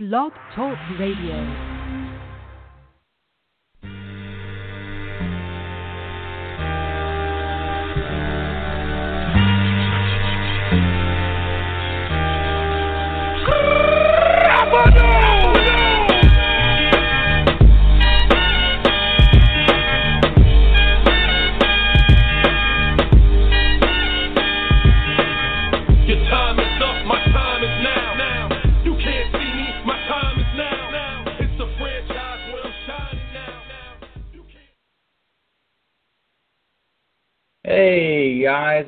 Blog Talk Radio.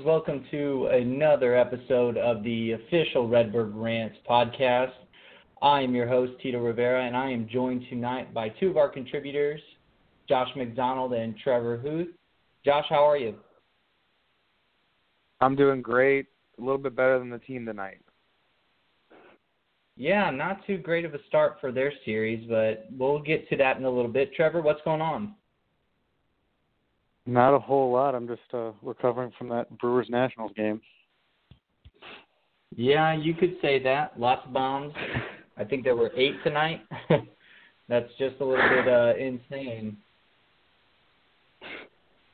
Welcome to another episode of the official Redbird Rants podcast. I am your host, Tito Rivera, and I am joined tonight by two of our contributors, Josh McDonald and Trevor Huth. Josh, how are you? I'm doing great. A little bit better than the team tonight. Yeah, not too great of a start for their series, but we'll get to that in a little bit. Trevor, what's going on? Not a whole lot. I'm just uh, recovering from that Brewers Nationals game. Yeah, you could say that. Lots of bombs. I think there were eight tonight. That's just a little bit uh, insane.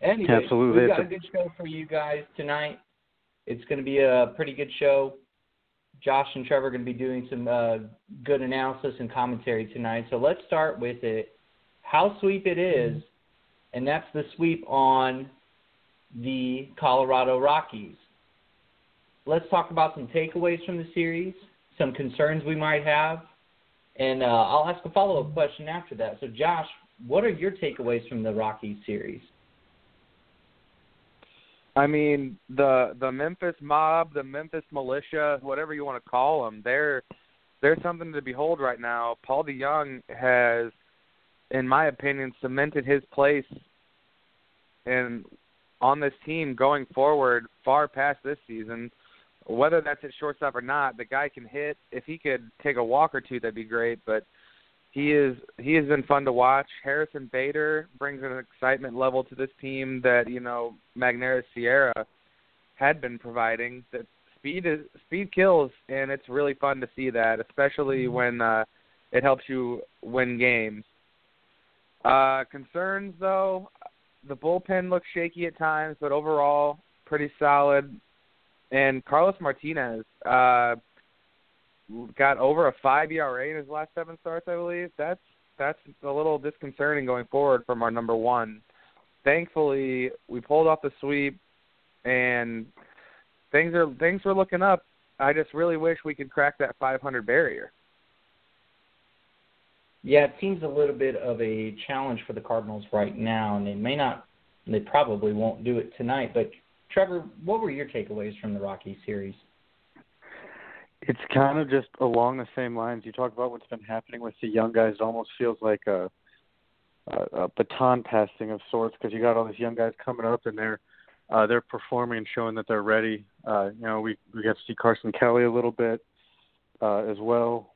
Anyway, Absolutely. we've got a good show for you guys tonight. It's going to be a pretty good show. Josh and Trevor are going to be doing some uh, good analysis and commentary tonight. So let's start with it. How sweep it is, and that's the sweep on the Colorado Rockies. Let's talk about some takeaways from the series, some concerns we might have, and uh, I'll ask a follow up question after that. So, Josh, what are your takeaways from the Rockies series? I mean, the the Memphis mob, the Memphis militia, whatever you want to call them, they're they're something to behold right now. Paul DeJong has, in my opinion, cemented his place in on this team going forward far past this season. Whether that's at shortstop or not, the guy can hit. If he could take a walk or two, that'd be great. But he is he has been fun to watch. Harrison Bader brings an excitement level to this team that you know Magneuris Sierra had been providing. That speed is speed kills, and it's really fun to see that, especially when uh, it helps you win games. Uh, concerns though, the bullpen looks shaky at times, but overall pretty solid. And Carlos Martinez, uh, got over a five ERA in his last seven starts, I believe. That's that's a little disconcerting going forward from our number one. Thankfully, we pulled off the sweep, and things are things were looking up. I just really wish we could crack that 500 barrier. Yeah, it seems a little bit of a challenge for the Cardinals right now, and they may not, they probably won't do it tonight. But Trevor, what were your takeaways from the Rockies series? It's kind of just along the same lines. You talk about what's been happening with the young guys. It almost feels like a, a, a baton passing of sorts because you got all these young guys coming up and they're uh, they're performing and showing that they're ready. Uh, you know, we we got to see Carson Kelly a little bit uh, as well.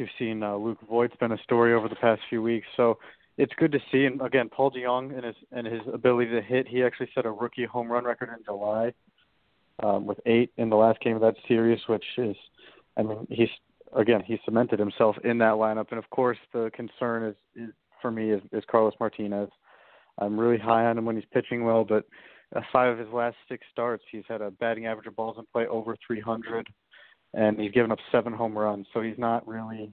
You've seen uh, Luke Voit's been a story over the past few weeks, so it's good to see. And again, Paul DeJong and his and his ability to hit. He actually set a rookie home run record in July um, with eight in the last game of that series, which is, I mean, he's again he cemented himself in that lineup. And of course, the concern is, is for me is, is Carlos Martinez. I'm really high on him when he's pitching well, but uh, five of his last six starts, he's had a batting average of balls in play over 300, and he's given up seven home runs. So he's not really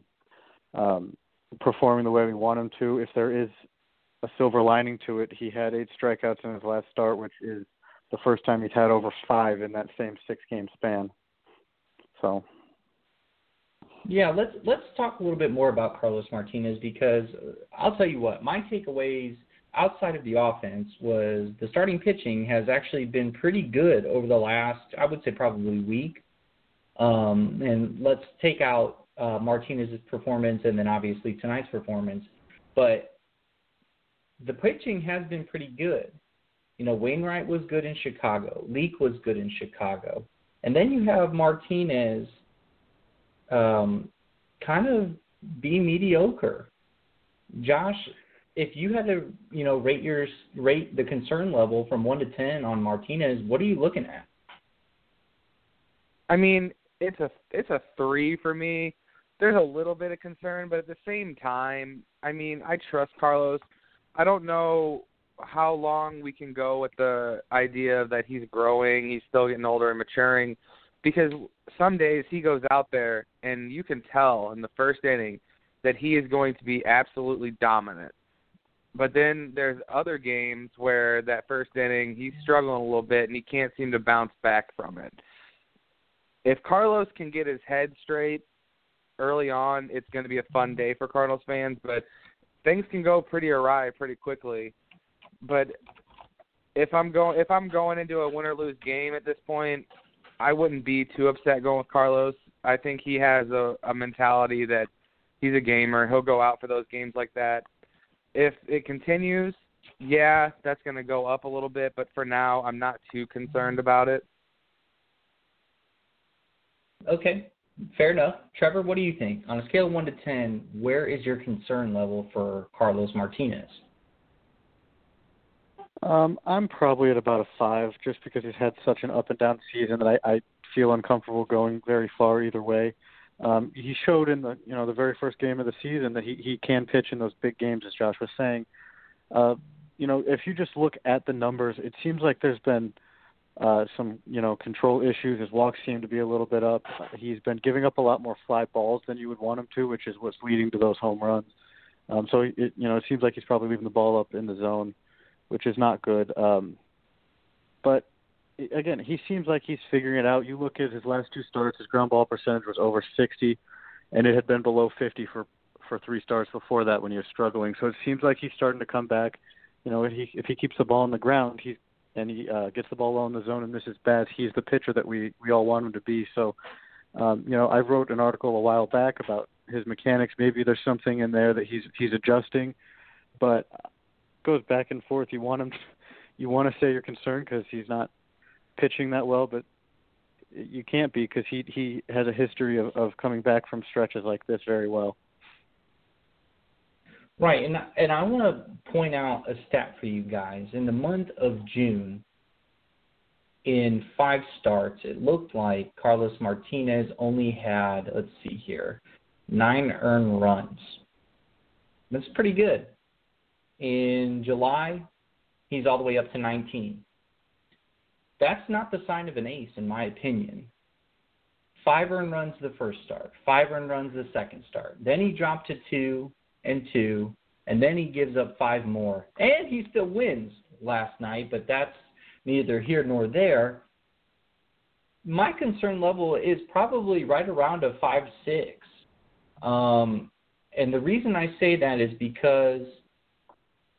um, performing the way we want him to. If there is a silver lining to it, he had eight strikeouts in his last start, which is the first time he's had over five in that same six game span. So Yeah, let's let's talk a little bit more about Carlos Martinez because I'll tell you what, my takeaways outside of the offense was the starting pitching has actually been pretty good over the last, I would say probably week. Um, and let's take out uh, Martinez's performance and then obviously tonight's performance, but the pitching has been pretty good. You know, Wainwright was good in Chicago, Leake was good in Chicago, and then you have Martinez um, kind of be mediocre. Josh, if you had to, you know, rate your rate the concern level from one to ten on Martinez, what are you looking at? I mean, it's a it's a three for me. there's a little bit of concern, but at the same time, I mean, I trust Carlos. I don't know how long we can go with the idea that he's growing, he's still getting older and maturing because some days he goes out there and you can tell in the first inning that he is going to be absolutely dominant. But then there's other games where that first inning he's struggling a little bit and he can't seem to bounce back from it. If Carlos can get his head straight early on, it's going to be a fun day for Cardinals fans, but things can go pretty awry pretty quickly. But if I'm going if I'm going into a win or lose game at this point, I wouldn't be too upset going with Carlos. I think he has a, a mentality that he's a gamer. He'll go out for those games like that. If it continues, yeah, that's going to go up a little bit, but for now, I'm not too concerned about it. Okay, fair enough. Trevor, what do you think? On a scale of 1 to 10, where is your concern level for Carlos Martinez? Um, I'm probably at about a five, just because he's had such an up and down season that I, I feel uncomfortable going very far either way. Um, he showed in the you know the very first game of the season that he he can pitch in those big games, as Josh was saying. Uh, you know, if you just look at the numbers, it seems like there's been uh, some you know control issues. His walks seem to be a little bit up. He's been giving up a lot more fly balls than you would want him to, which is what's leading to those home runs. Um, so it, you know, it seems like he's probably leaving the ball up in the zone which is not good. Um, but again, he seems like he's figuring it out. You look at his last two starts; his ground ball percentage was over 60, and it had been below 50 for for three starts before that when he was struggling. So it seems like he's starting to come back. You know, if he if he keeps the ball on the ground, he's and he uh, gets the ball low in the zone and misses bats, he's the pitcher that we we all want him to be. So, um, you know, I wrote an article a while back about his mechanics. Maybe there's something in there that he's he's adjusting, but goes back and forth. You want him, you want to say you're concerned because he's not pitching that well, but you can't be because he he has a history of, of coming back from stretches like this very well. Right, and and I want to point out a stat for you guys. In the month of June, in five starts, it looked like Carlos Martinez only had let's see here, nine earned runs. That's pretty good. In July, he's all the way up to 19. That's not the sign of an ace, in my opinion. Five earned runs the first start, five earned runs the second start. Then he dropped to two and two, and then he gives up five more. And he still wins last night, but that's neither here nor there. My concern level is probably right around a five six. Um, and the reason I say that is because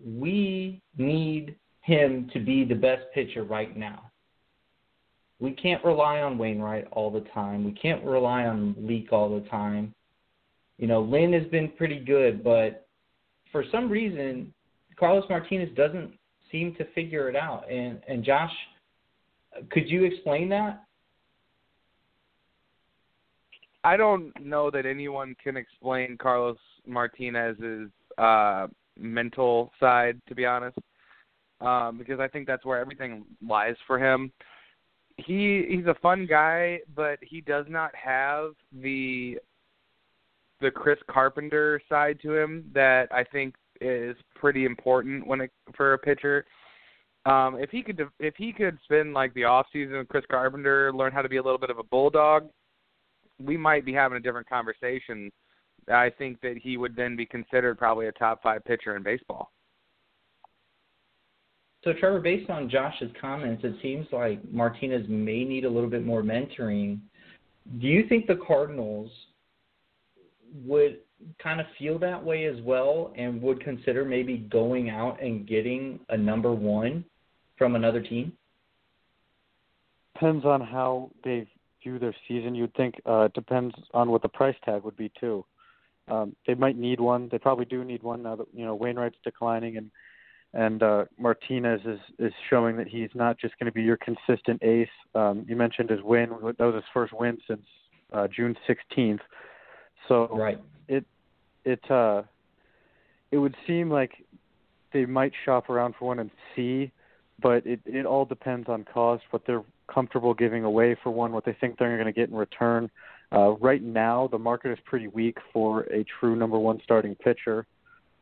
we need him to be the best pitcher right now. We can't rely on Wainwright all the time. We can't rely on Leake all the time. You know, Lynn has been pretty good, but for some reason, Carlos Martinez doesn't seem to figure it out. And and Josh, could you explain that? I don't know that anyone can explain Carlos Martinez's uh, mental side, to be honest, um, because I think that's where everything lies for him. He he's a fun guy, but he does not have the the Chris Carpenter side to him that I think is pretty important when it for a pitcher. Um, if he could if he could spend like the off season with Chris Carpenter, learn how to be a little bit of a bulldog, we might be having a different conversation I think that he would then be considered probably a top five pitcher in baseball. So, Trevor, based on Josh's comments, it seems like Martinez may need a little bit more mentoring. Do you think the Cardinals would kind of feel that way as well and would consider maybe going out and getting a number one from another team? Depends on how they view their season. You'd think uh, it depends on what the price tag would be too. Um, they might need one. They probably do need one now that you know Wainwright's declining and and uh, Martinez is is showing that he's not just going to be your consistent ace. Um, you mentioned his win; that was his first win since uh, June 16th. So right. it it uh, it would seem like they might shop around for one and see, but it it all depends on cost, what they're comfortable giving away for one, what they think they're going to get in return. Uh, right now, the market is pretty weak for a true number one starting pitcher.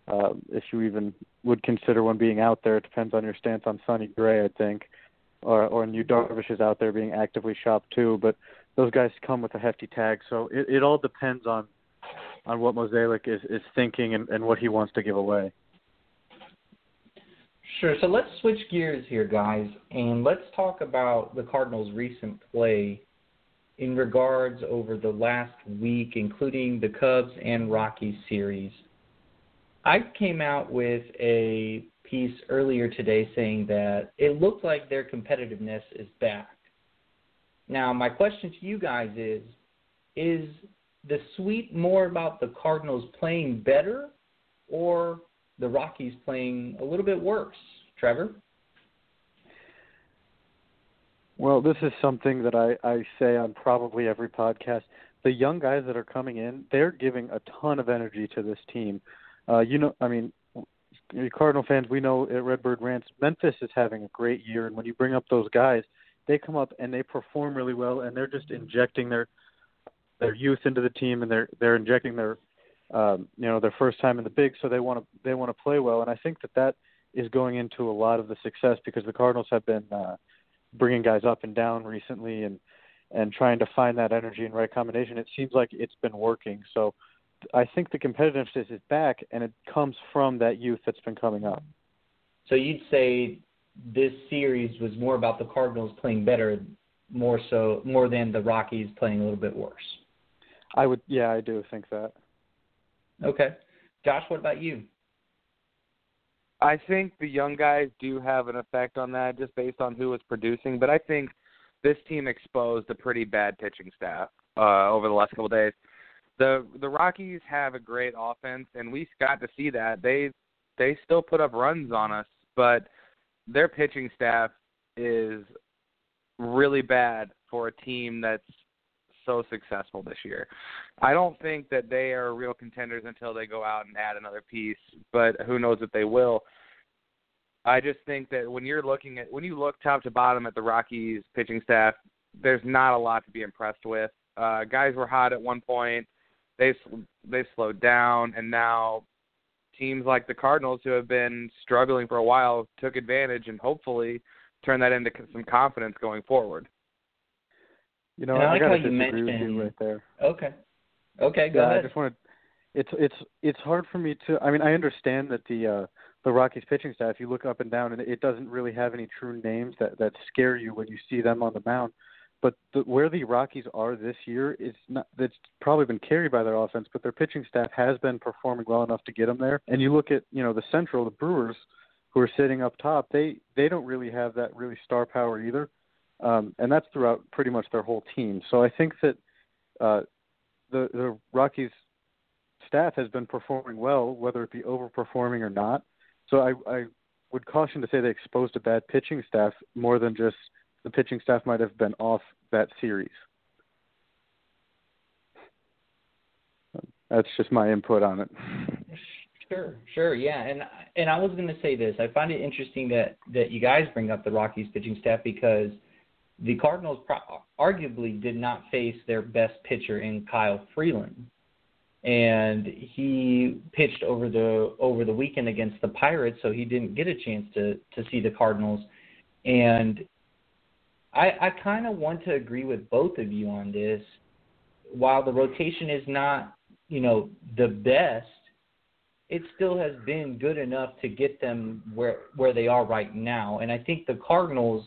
Uh, if you even would consider one being out there, it depends on your stance on Sonny Gray, I think, or or Yu Darvish is out there being actively shopped too. But those guys come with a hefty tag, so it, it all depends on on what Mozeliak is is thinking and, and what he wants to give away. Sure. So let's switch gears here, guys, and let's talk about the Cardinals' recent play in regards over the last week, including the Cubs and Rockies series. I came out with a piece earlier today saying that it looked like their competitiveness is back. Now, my question to you guys is is the suite more about the Cardinals playing better or the Rockies playing a little bit worse? Trevor? Well, this is something that I, I say on probably every podcast. The young guys that are coming in, they're giving a ton of energy to this team. Uh, you know, I mean, Cardinal fans, we know at Redbird Rants, Memphis is having a great year, and when you bring up those guys, they come up and they perform really well, and they're just injecting their their youth into the team, and they're they're injecting their um, you know their first time in the big, so they want to they want to play well, and I think that that is going into a lot of the success because the Cardinals have been uh, bringing guys up and down recently, and and trying to find that energy and right combination. It seems like it's been working. So I think the competitiveness is back, and it comes from that youth that's been coming up. So you'd say this series was more about the Cardinals playing better, more so more than the Rockies playing a little bit worse. I would, yeah, I do think that. Okay, Josh, what about you? I think the young guys do have an effect on that, just based on who was producing. But I think this team exposed a pretty bad pitching staff uh, over the last couple of days the the Rockies have a great offense, and we got to see that. They they still put up runs on us, but their pitching staff is really bad for a team that's so successful this year. I don't think that they are real contenders until they go out and add another piece, but who knows if they will. I just think that when you're looking at when you look top to bottom at the Rockies pitching staff, there's not a lot to be impressed with. Uh guys were hot at one point they've they've slowed down, and now teams like the Cardinals, who have been struggling for a while, took advantage and hopefully turn that into some confidence going forward. You know, and I, like I gotta how you disagree mentioned. with you right there. Okay. Okay, go yeah, ahead. I just wanted. It's it's it's hard for me to. I mean, I understand that the uh the Rockies pitching staff. You look up and down, and it doesn't really have any true names that that scare you when you see them on the mound. But the, where the Rockies are this year is not. That's probably been carried by their offense, but their pitching staff has been performing well enough to get them there. And you look at you know the Central, the Brewers, who are sitting up top. They they don't really have that really star power either, um, and that's throughout pretty much their whole team. So I think that uh, the the Rockies staff has been performing well, whether it be overperforming or not. So I, I would caution to say they exposed a bad pitching staff more than just the pitching staff might have been off that series. That's just my input on it. Sure, sure, yeah, and and I was going to say this. I find it interesting that that you guys bring up the Rockies pitching staff because the Cardinals pro- arguably did not face their best pitcher in Kyle Freeland, and he pitched over the over the weekend against the Pirates, so he didn't get a chance to to see the Cardinals, and I, I kind of want to agree with both of you on this. While the rotation is not, you know, the best, it still has been good enough to get them where where they are right now. And I think the Cardinals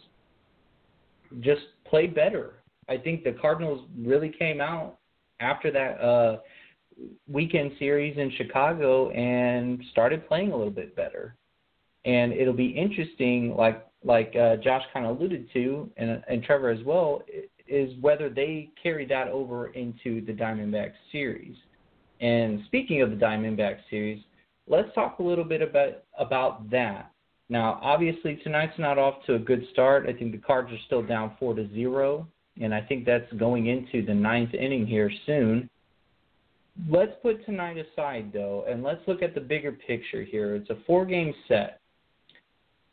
just play better. I think the Cardinals really came out after that uh, weekend series in Chicago and started playing a little bit better. And it'll be interesting, like like uh, Josh kind of alluded to, and, and Trevor as well, is whether they carry that over into the Diamondback series. And speaking of the Diamondback series, let's talk a little bit about about that. Now, obviously, tonight's not off to a good start. I think the Cards are still down four to zero, and I think that's going into the ninth inning here soon. Let's put tonight aside, though, and let's look at the bigger picture here. It's a four-game set.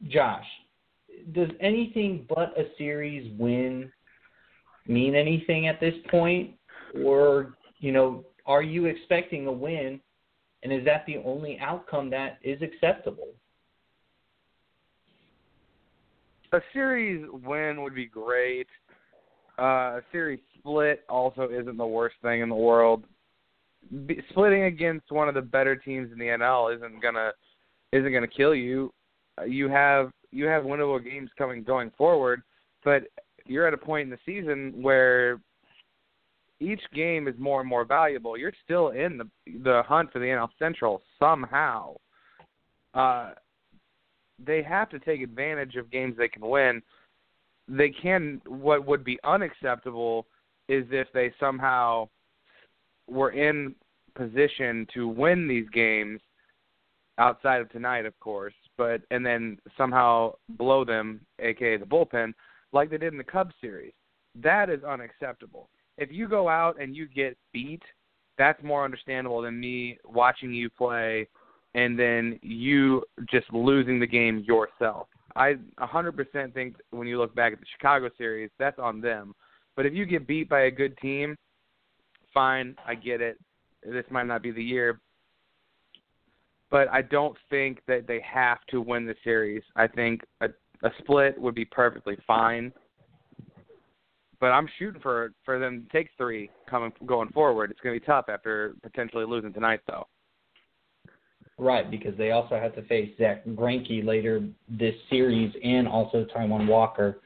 Josh, does anything but a series win mean anything at this point? or you know, are you expecting a win, and is that the only outcome that is acceptable? A series win would be great. Uh, a series split also isn't the worst thing in the world. Be, splitting against one of the better teams in the NL isn't gonna isn't gonna kill you. You have you have winnable games coming going forward, but you're at a point in the season where each game is more and more valuable. You're still in the the hunt for the NL Central somehow. Uh, they have to take advantage of games they can win. They can. What would be unacceptable is if they somehow were in position to win these games outside of tonight, of course, but and then somehow blow them, aka the bullpen, like they did in the Cubs series. That is unacceptable. If you go out and you get beat, that's more understandable than me watching you play and then you just losing the game yourself. I 100% think when you look back at the Chicago series, that's on them. But if you get beat by a good team, fine, I get it. This might not be the year, but I don't think that they have to win the series. I think a, a split would be perfectly fine. But I'm shooting for for them to take three coming going forward. It's going to be tough after potentially losing tonight, though. Right, because they also have to face Zack Greinke later this series and also Taijuan Walker.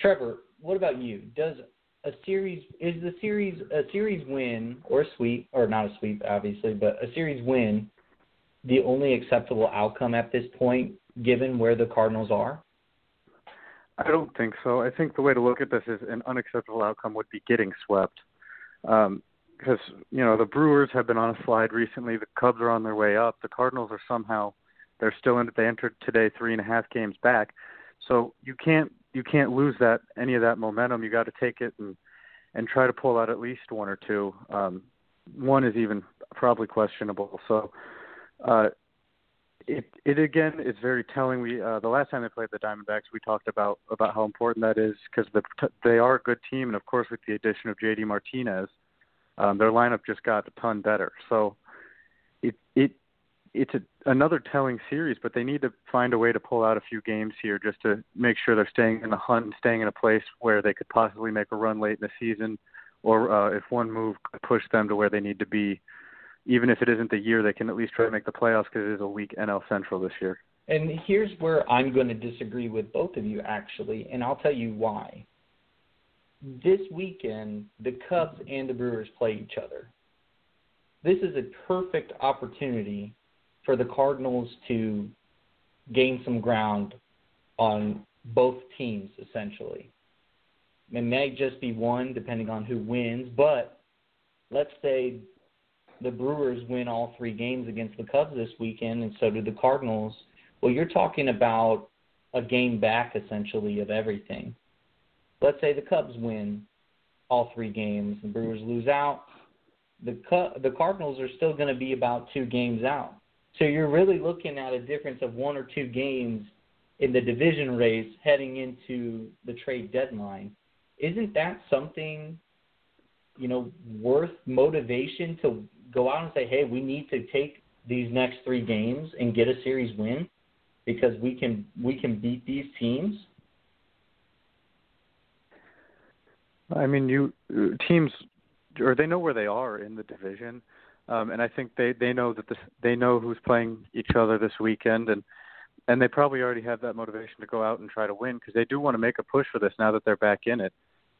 Trevor, what about you? Does a series is the series a series win or a sweep or not a sweep obviously, but a series win the only acceptable outcome at this point given where the Cardinals are? I don't think so. I think the way to look at this is an unacceptable outcome would be getting swept. Um, because you know the Brewers have been on a slide recently. The Cubs are on their way up. The Cardinals are somehow they're still in. They entered today three and a half games back, so you can't you can't lose that any of that momentum. You got to take it and and try to pull out at least one or two. Um, one is even probably questionable. So uh, it it again is very telling. We uh, the last time they played the Diamondbacks, we talked about about how important that is because the, they are a good team, and of course with the addition of JD Martinez um, their lineup just got a ton better. So it it it's a, another telling series, but they need to find a way to pull out a few games here just to make sure they're staying in the hunt and staying in a place where they could possibly make a run late in the season, or uh, if one move could push them to where they need to be. Even if it isn't the year, they can at least try to make the playoffs because it is a weak NL Central this year. And here's where I'm going to disagree with both of you, actually, and I'll tell you why this weekend, the Cubs and the Brewers play each other. This is a perfect opportunity for the Cardinals to gain some ground on both teams, essentially. It may just be one, depending on who wins, but let's say the Brewers win all three games against the Cubs this weekend, and so do the Cardinals. Well, you're talking about a game back, essentially, of everything let's say the Cubs win all three games, the Brewers lose out, the the Cardinals are still going to be about two games out. So you're really looking at a difference of one or two games in the division race heading into the trade deadline. Isn't that something, you know, worth motivation to go out and say, hey, we need to take these next three games and get a series win because we can we can beat these teams? I mean, you teams or they know where they are in the division, um, and I think they they know that this, they know who's playing each other this weekend, and and they probably already have that motivation to go out and try to win because they do want to make a push for this now that they're back in it.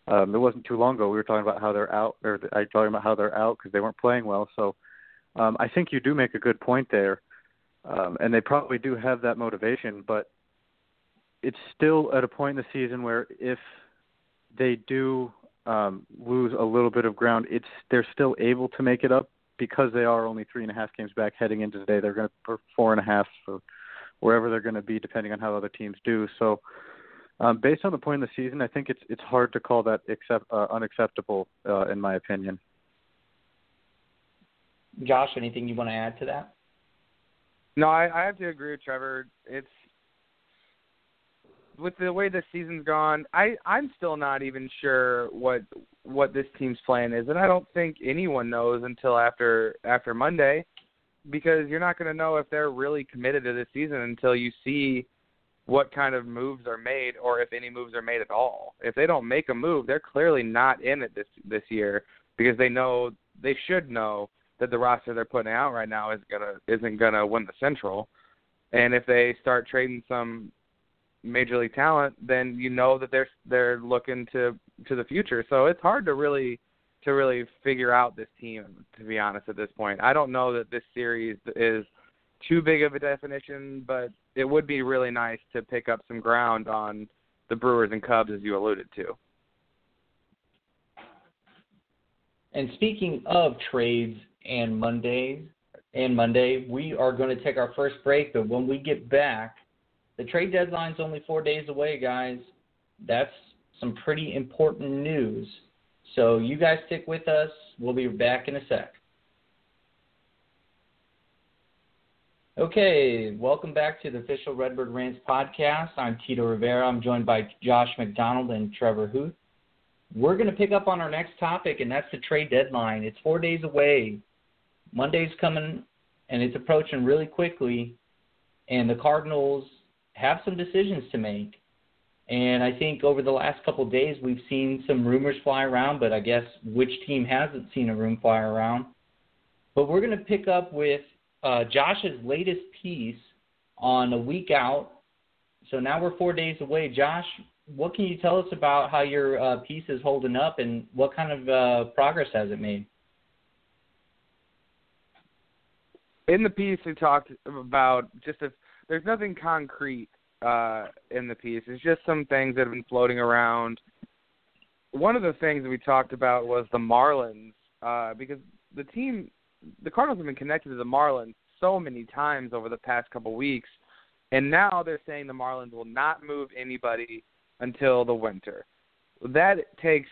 Um, it wasn't too long ago we were talking about how they're out, or I talking about how they're out because they weren't playing well. So um, I think you do make a good point there, um, and they probably do have that motivation, but it's still at a point in the season where if they do um, lose a little bit of ground, it's they're still able to make it up because they are only three and a half games back heading into today. They're going to for four and a half or wherever they're going to be, depending on how other teams do. So, um, based on the point of the season, I think it's it's hard to call that accept, uh, unacceptable, uh, in my opinion. Josh, anything you want to add to that? No, I, I have to agree with Trevor. It's with the way this season's gone, I I'm still not even sure what what this team's plan is, and I don't think anyone knows until after after Monday, because you're not going to know if they're really committed to this season until you see what kind of moves are made or if any moves are made at all. If they don't make a move, they're clearly not in it this this year because they know they should know that the roster they're putting out right now is gonna isn't gonna win the Central. And if they start trading some major league talent, then you know that they're they're looking to to the future. So it's hard to really to really figure out this team to be honest at this point. I don't know that this series is too big of a definition, but it would be really nice to pick up some ground on the Brewers and Cubs as you alluded to. And speaking of trades and Mondays and Monday, we are going to take our first break, but when we get back, the trade deadline's only 4 days away, guys. That's some pretty important news. So you guys stick with us. We'll be back in a sec. Okay, welcome back to the official Redbird Rants podcast. I'm Tito Rivera. I'm joined by Josh McDonald and Trevor Huth. We're going to pick up on our next topic, and that's the trade deadline. It's four days away. Monday's coming, and it's approaching really quickly, and the Cardinals have some decisions to make. And I think over the last couple of days, we've seen some rumors fly around, but I guess which team hasn't seen a room fly around? But we're going to pick up with uh, Josh's latest piece on a week out. So now we're four days away. Josh, what can you tell us about how your uh, piece is holding up and what kind of uh, progress has it made? In the piece, we talked about just if there's nothing concrete uh, in the piece. It's just some things that have been floating around. One of the things that we talked about was the Marlins, uh, because the team the Cardinals have been connected to the Marlins so many times over the past couple weeks, and now they're saying the Marlins will not move anybody until the winter. That takes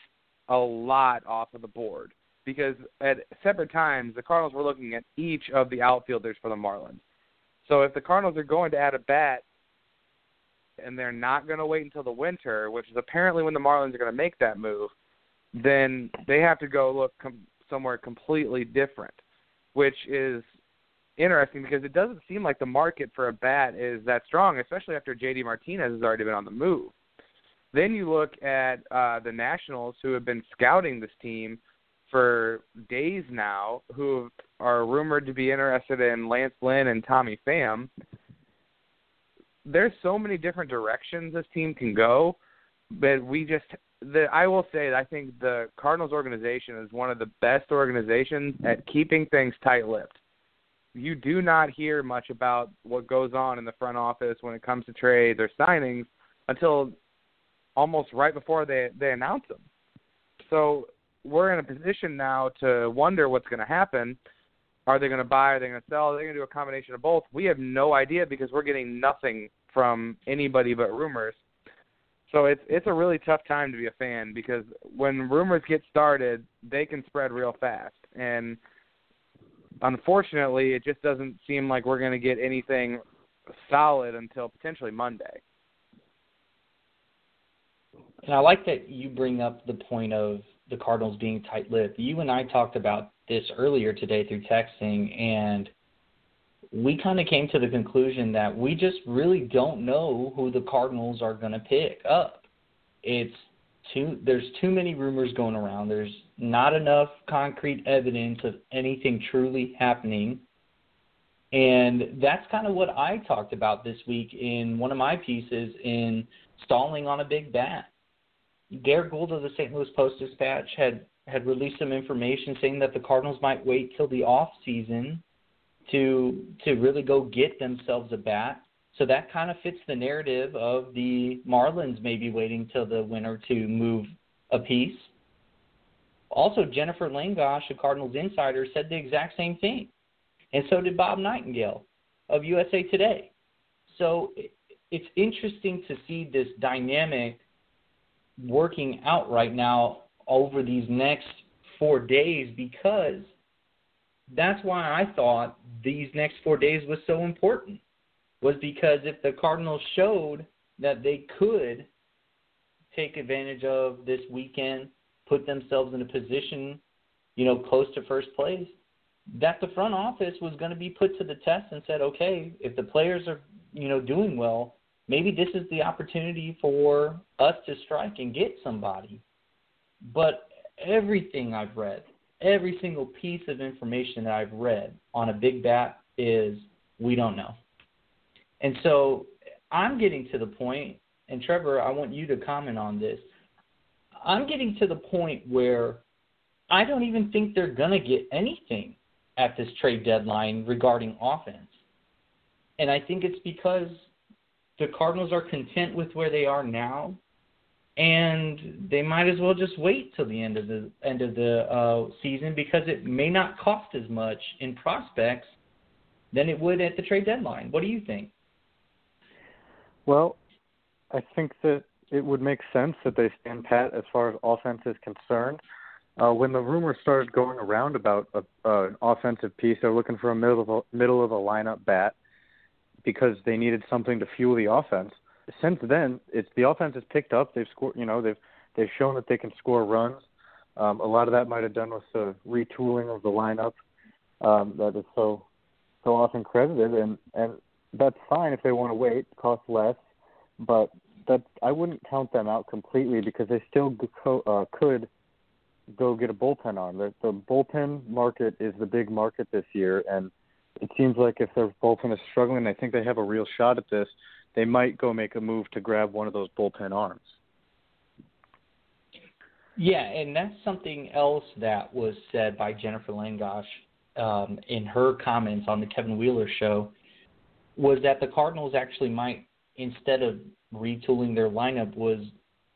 a lot off of the board because at separate times the Cardinals were looking at each of the outfielders for the Marlins. So if the Cardinals are going to add a bat and they're not going to wait until the winter, which is apparently when the Marlins are going to make that move, then they have to go look com- somewhere completely different which is interesting because it doesn't seem like the market for a bat is that strong, especially after JD Martinez has already been on the move. Then you look at uh, the Nationals, who have been scouting this team for days now, who are rumored to be interested in Lance Lynn and Tommy Pham. There's so many different directions this team can go, but we just the I will say that I think the Cardinals organization is one of the best organizations at keeping things tight-lipped. You do not hear much about what goes on in the front office when it comes to trades or signings until almost right before they they announce them. So we're in a position now to wonder what's going to happen. Are they going to buy? Are they going to sell? Are they going to do a combination of both? We have no idea because we're getting nothing from anybody but rumors. So it's it's a really tough time to be a fan because when rumors get started, they can spread real fast. And unfortunately, it just doesn't seem like we're going to get anything solid until potentially Monday. And I like that you bring up the point of the Cardinals being tight-lipped. You and I talked about this earlier today through texting, and we kind of came to the conclusion that we just really don't know who the Cardinals are going to pick up. It's too there's too many rumors going around. There's not enough concrete evidence of anything truly happening. And that's kind of what I talked about this week in one of my pieces in stalling on a big bat. Garrett Goold of the St. Louis Post Dispatch had had released some information saying that the Cardinals might wait till the off season to to really go get themselves a bat. So that kind of fits the narrative of the Marlins maybe waiting till the winter to move a piece. Also, Jennifer Langosch, a Cardinals insider, said the exact same thing, and so did Bob Nightingale of USA Today. So it's interesting to see this dynamic working out right now over these next four days because that's why I thought these next four days was so important. Was because if the Cardinals showed that they could take advantage of this weekend, put themselves in a position, you know, close to first place, that the front office was going to be put to the test and said, okay, if the players are, you know, doing well, maybe this is the opportunity for us to strike and get somebody. But everything I've read, every single piece of information that I've read on a big bat is we don't know. And so I'm getting to the point, and Trevor, I want you to comment on this. I'm getting to the point where I don't even think they're going to get anything at this trade deadline regarding offense. And I think it's because the Cardinals are content with where they are now, and they might as well just wait till the end of the end of the uh, season because it may not cost as much in prospects than it would at the trade deadline. What do you think? Well, I think that it would make sense that they stand pat as far as offense is concerned. Uh, when the rumors started going around about a, uh, an offensive piece, they're looking for a middle of a, middle of a lineup bat because they needed something to fuel the offense. Since then, it's the offense has picked up. They've scored. You know, they've they've shown that they can score runs. Um, a lot of that might have done with the retooling of the lineup um, that is so so often credited, and and that's fine if they want to wait, cost less, but that I wouldn't count them out completely because they still co- uh, could go get a bullpen arm. The, the bullpen market is the big market this year, and it seems like if their bullpen is struggling, I think they have a real shot at this. They might go make a move to grab one of those bullpen arms. Yeah, and that's something else that was said by Jennifer Langosch um, in her comments on the Kevin Wheeler show was that the Cardinals actually might, instead of retooling their lineup, was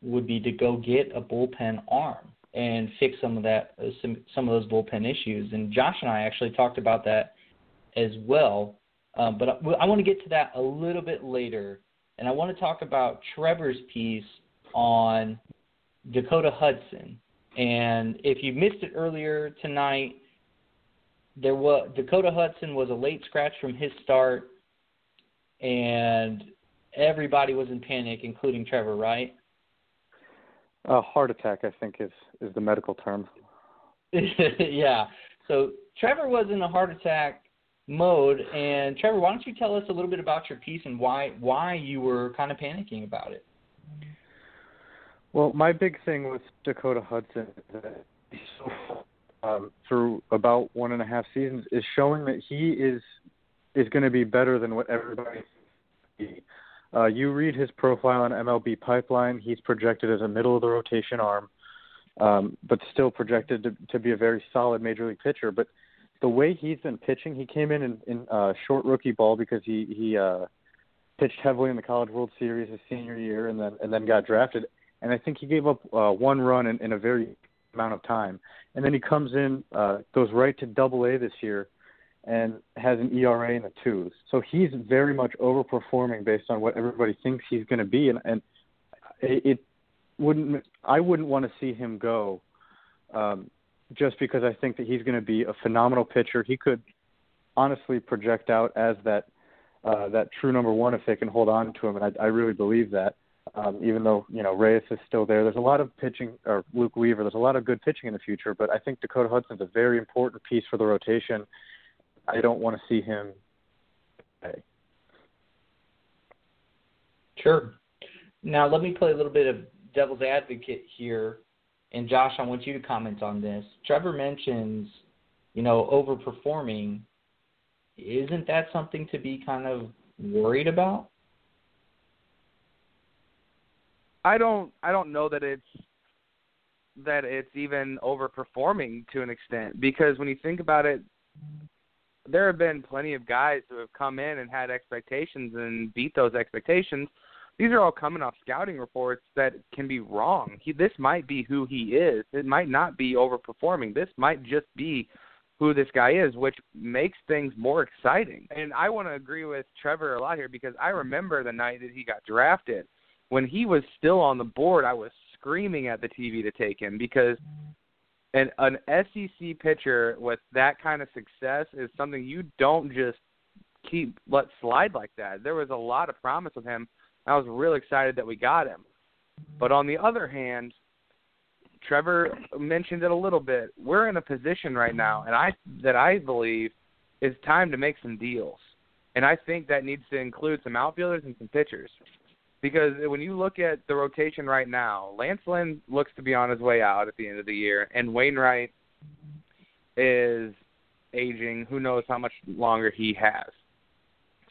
would be to go get a bullpen arm and fix some of that uh, some some of those bullpen issues. And Josh and I actually talked about that as well. Um, but I, I want to get to that a little bit later, and I want to talk about Trevor's piece on Dakota Hudson. And if you missed it earlier tonight, there was Dakota Hudson was a late scratch from his start, and everybody was in panic, including Trevor. Right? A heart attack, I think, is is the medical term. yeah. So Trevor was in a heart attack mode, and Trevor, why don't you tell us a little bit about your piece and why why you were kind of panicking about it? Well, my big thing with Dakota Hudson um, through about one and a half seasons is showing that he is is going to be better than what everybody uh, you read his profile on MLB Pipeline. He's projected as a middle of the rotation arm, um, but still projected to, to be a very solid major league pitcher. But the way he's been pitching, he came in in, in uh, short rookie ball because he he uh, pitched heavily in the College World Series his senior year, and then and then got drafted. And I think he gave up uh, one run in, in a very amount of time. And then he comes in, uh, goes right to Double A this year, and has an ERA in the twos. So he's very much overperforming based on what everybody thinks he's going to be, and, and it, it wouldn't. I wouldn't want to see him go, um, just because I think that he's going to be a phenomenal pitcher. He could honestly project out as that uh, that true number one if they can hold on to him, and I, I really believe that. Um, even though you know Reyes is still there, there's a lot of pitching, or Luke Weaver. There's a lot of good pitching in the future, but I think Dakota Hudson's a very important piece for the rotation I don't want to see him play. Sure. Now let me play a little bit of devil's advocate here, and Josh, I want you to comment on this. Trevor mentions, you know, overperforming. Isn't that something to be kind of worried about? I don't I don't know that it's that it's even overperforming to an extent because when you think about it there have been plenty of guys who have come in and had expectations and beat those expectations. These are all coming off scouting reports that can be wrong. He, this might be who he is. It might not be overperforming. This might just be who this guy is, which makes things more exciting. And I want to agree with Trevor a lot here because I remember the night that he got drafted. When he was still on the board, I was screaming at the TV to take him because and an SEC pitcher with that kind of success is something you don't just keep let slide like that. There was a lot of promise with him. I was real excited that we got him. But on the other hand, Trevor mentioned it a little bit. We're in a position right now, and I that I believe is time to make some deals, and I think that needs to include some outfielders and some pitchers. Because when you look at the rotation right now, Lance Lynn looks to be on his way out at the end of the year, and Wainwright is aging. Who knows how much longer he has?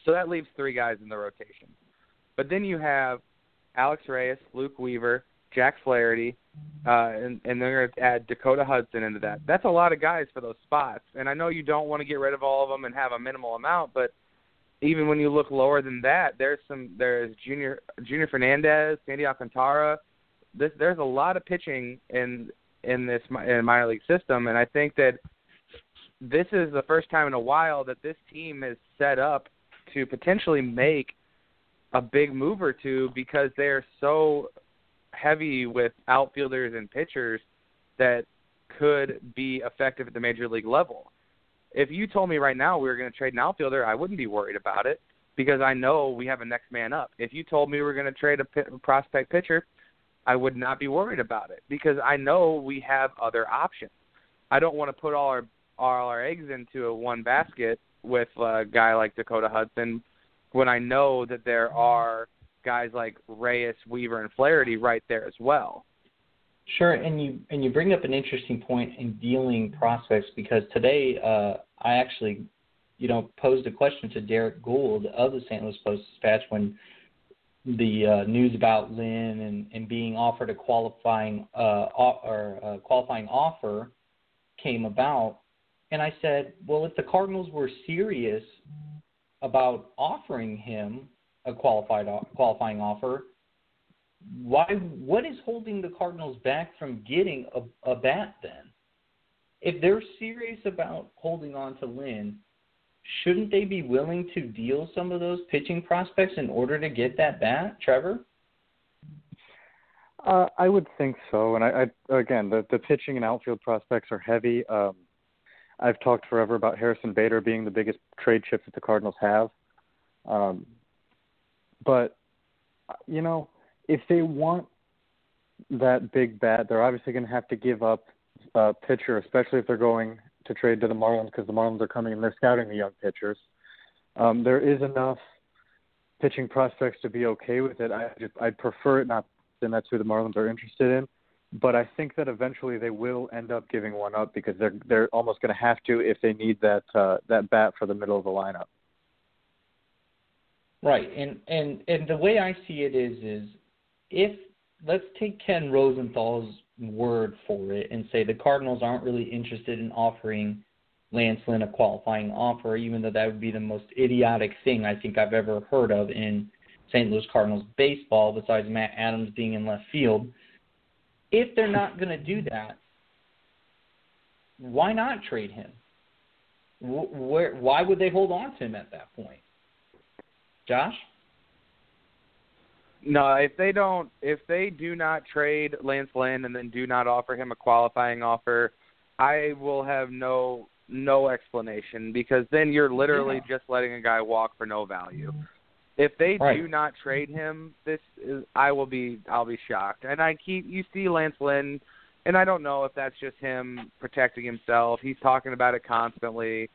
So that leaves three guys in the rotation. But then you have Alex Reyes, Luke Weaver, Jack Flaherty, uh, and, and they're going to add Dakota Hudson into that. That's a lot of guys for those spots. And I know you don't want to get rid of all of them and have a minimal amount, but even when you look lower than that, there's some there's Junior Junior Fernandez, Sandy Alcantara. This, there's a lot of pitching in in this in minor league system, and I think that this is the first time in a while that this team is set up to potentially make a big move or two because they're so heavy with outfielders and pitchers that could be effective at the major league level. If you told me right now we were going to trade an outfielder, I wouldn't be worried about it because I know we have a next man up. If you told me we were going to trade a prospect pitcher, I would not be worried about it because I know we have other options. I don't want to put all our all our eggs into a one basket with a guy like Dakota Hudson when I know that there are guys like Reyes, Weaver, and Flaherty right there as well. Sure, and you and you bring up an interesting point in dealing prospects because today uh, I actually, you know, posed a question to Derrick Goold of the St. Louis Post Dispatch when the uh, news about Lynn and, and being offered a qualifying uh, or a qualifying offer came about, and I said, well, if the Cardinals were serious about offering him a qualified qualifying offer, why what is holding the Cardinals back from getting a, a bat then? If they're serious about holding on to Lynn, shouldn't they be willing to deal some of those pitching prospects in order to get that bat, Trevor? Uh, I would think so, and I, I again the the pitching and outfield prospects are heavy. Um, I've talked forever about Harrison Bader being the biggest trade chip that the Cardinals have. Um, but you know, if they want that big bat, they're obviously going to have to give up a pitcher, especially if they're going to trade to the Marlins because the Marlins are coming and they're scouting the young pitchers. Um, there is enough pitching prospects to be okay with it. I just I'd prefer it not, and that's who the Marlins are interested in. But I think that eventually they will end up giving one up because they're they're almost going to have to if they need that uh, that bat for the middle of the lineup. Right, and and and the way I see it is is if let's take Ken Rosenthal's word for it and say the Cardinals aren't really interested in offering Lance Lynn a qualifying offer, even though that would be the most idiotic thing I think I've ever heard of in St. Louis Cardinals baseball, besides Matt Adams being in left field. If they're not going to do that, why not trade him? Where, why would they hold on to him at that point? Josh? No, if they don't, if they do not trade Lance Lynn and then do not offer him a qualifying offer, I will have no no explanation because then you're literally yeah. just letting a guy walk for no value. If they right. do not trade him, this is I will be I'll be shocked. And I keep you see Lance Lynn, and I don't know if that's just him protecting himself. He's talking about it constantly,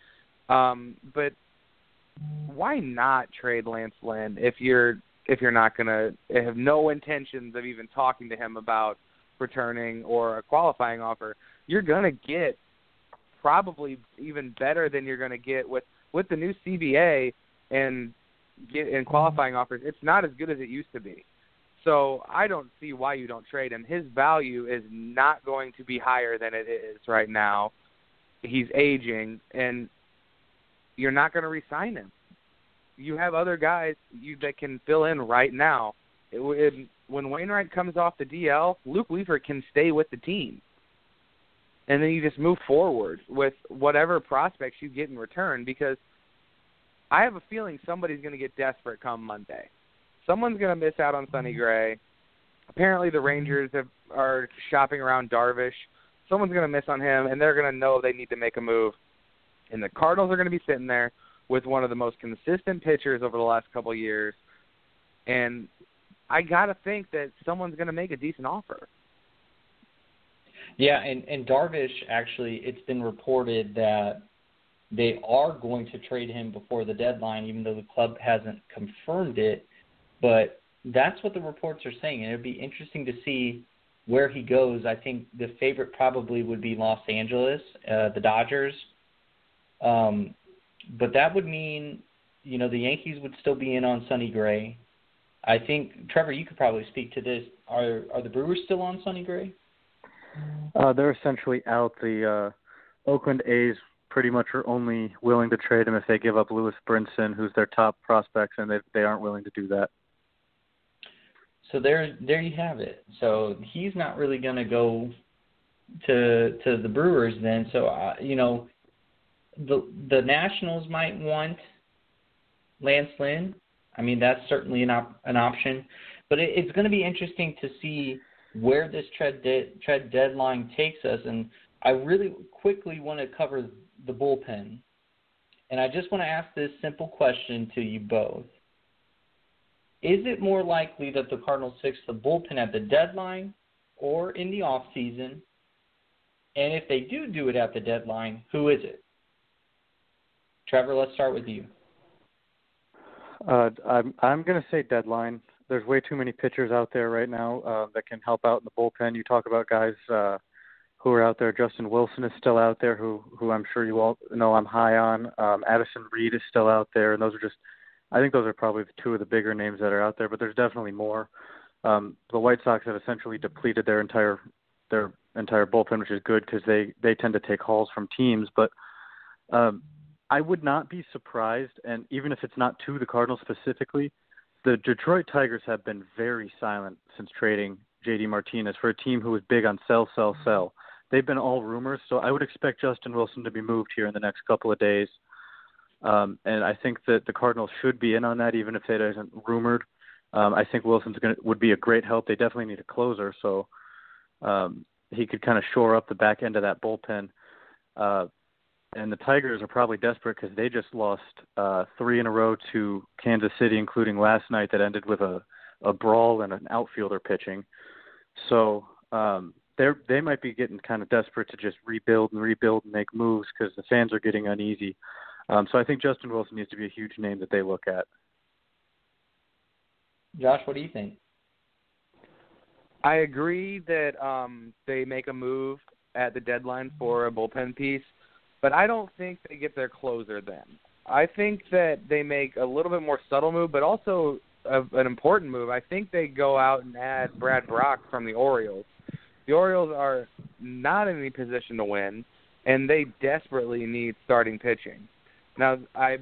um, but why not trade Lance Lynn if you're if you're not going to have no intentions of even talking to him about returning or a qualifying offer? You're going to get probably even better than you're going to get with with the new CBA and get in mm-hmm. qualifying offers. It's not as good as it used to be. So I don't see why you don't trade him. His value is not going to be higher than it is right now. He's aging, and you're not going to resign him. You have other guys you that can fill in right now. It, it, when Wainwright comes off the DL, Luke Weaver can stay with the team, and then you just move forward with whatever prospects you get in return. Because I have a feeling somebody's going to get desperate come Monday. Someone's going to miss out on Sonny mm-hmm. Gray. Apparently, the Rangers have, are shopping around Darvish. Someone's going to miss on him, and they're going to know they need to make a move and the Cardinals are going to be sitting there with one of the most consistent pitchers over the last couple of years, and I gotta think that someone's gonna make a decent offer. Yeah, and and Darvish actually, it's been reported that they are going to trade him before the deadline, even though the club hasn't confirmed it. But that's what the reports are saying, and it'd be interesting to see where he goes. I think the favorite probably would be Los Angeles, uh, the Dodgers. Um, but that would mean, you know, the Yankees would still be in on Sonny Gray. I think Trevor, you could probably speak to this. Are are the Brewers still on Sonny Gray? Uh, they're essentially out. The uh, Oakland A's pretty much are only willing to trade him if they give up Lewis Brinson, who's their top prospects, and they they aren't willing to do that. So there there you have it. So he's not really going to go to to the Brewers then. So uh, you know the the Nationals might want Lance Lynn. I mean that's certainly an op- an option, but it, it's going to be interesting to see where this trade de- trade deadline takes us. And I really quickly want to cover the bullpen, and I just want to ask this simple question to you both: Is it more likely that the Cardinals fix the bullpen at the deadline or in the off season? And if they do do it at the deadline, who is it? Trevor, let's start with you. Uh, I'm I'm going to say deadline. There's way too many pitchers out there right now uh, that can help out in the bullpen. You talk about guys uh, who are out there. Justin Wilson is still out there, who who I'm sure you all know I'm high on. Um, Addison Reed is still out there, and those are just I think those are probably the two of the bigger names that are out there. But there's definitely more. Um, the White Sox have essentially depleted their entire their entire bullpen, which is good because they they tend to take hauls from teams, but um, I would not be surprised, and even if it's not to the Cardinals specifically, the Detroit Tigers have been very silent since trading JD Martinez for a team who was big on sell, sell, sell. They've been all rumors, so I would expect Justin Wilson to be moved here in the next couple of days. Um, and I think that the Cardinals should be in on that, even if it isn't rumored. Um, I think Wilson's going would be a great help. They definitely need a closer, so um, he could kind of shore up the back end of that bullpen. Uh, and the Tigers are probably desperate because they just lost uh, three in a row to Kansas City, including last night that ended with a a brawl and an outfielder pitching. So um, they they might be getting kind of desperate to just rebuild and rebuild and make moves because the fans are getting uneasy. Um, so I think Justin Wilson needs to be a huge name that they look at. Josh, what do you think? I agree that um, they make a move at the deadline for a bullpen piece but I don't think they get their closer then. I think that they make a little bit more subtle move, but also a, an important move. I think they go out and add Brad Brach from the Orioles. The Orioles are not in any position to win, and they desperately need starting pitching. Now, I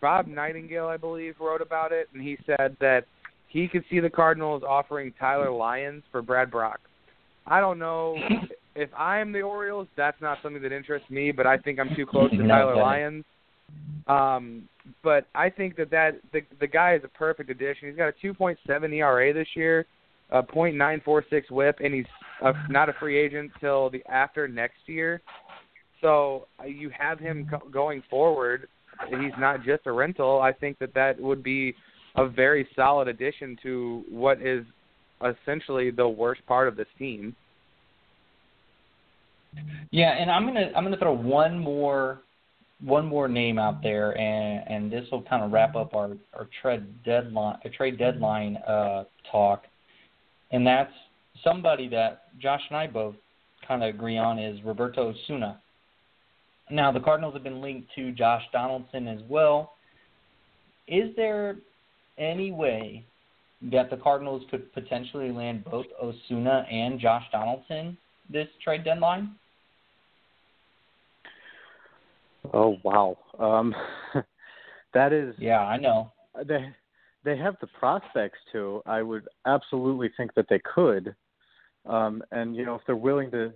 Bob Nightingale, I believe, wrote about it, and he said that he could see the Cardinals offering Tyler Lyons for Brad Brach. I don't know if I am the Orioles, that's not something that interests me. But I think I'm too close to Tyler Lyons. Um, but I think that that the the guy is a perfect addition. He's got a 2.7 ERA this year, a .946 WHIP, and he's a, not a free agent till the after next year. So uh, you have him co- going forward. He's not just a rental. I think that that would be a very solid addition to what is essentially the worst part of this team. Yeah, and I'm gonna I'm gonna throw one more one more name out there, and and this will kind of wrap up our our trade deadline trade deadline uh, talk, and that's somebody that Josh and I both kind of agree on is Roberto Osuna. Now the Cardinals have been linked to Josh Donaldson as well. Is there any way that the Cardinals could potentially land both Osuna and Josh Donaldson this trade deadline? Oh wow, um, that is. Yeah, I know. They they have the prospects to. I would absolutely think that they could, um, and you know if they're willing to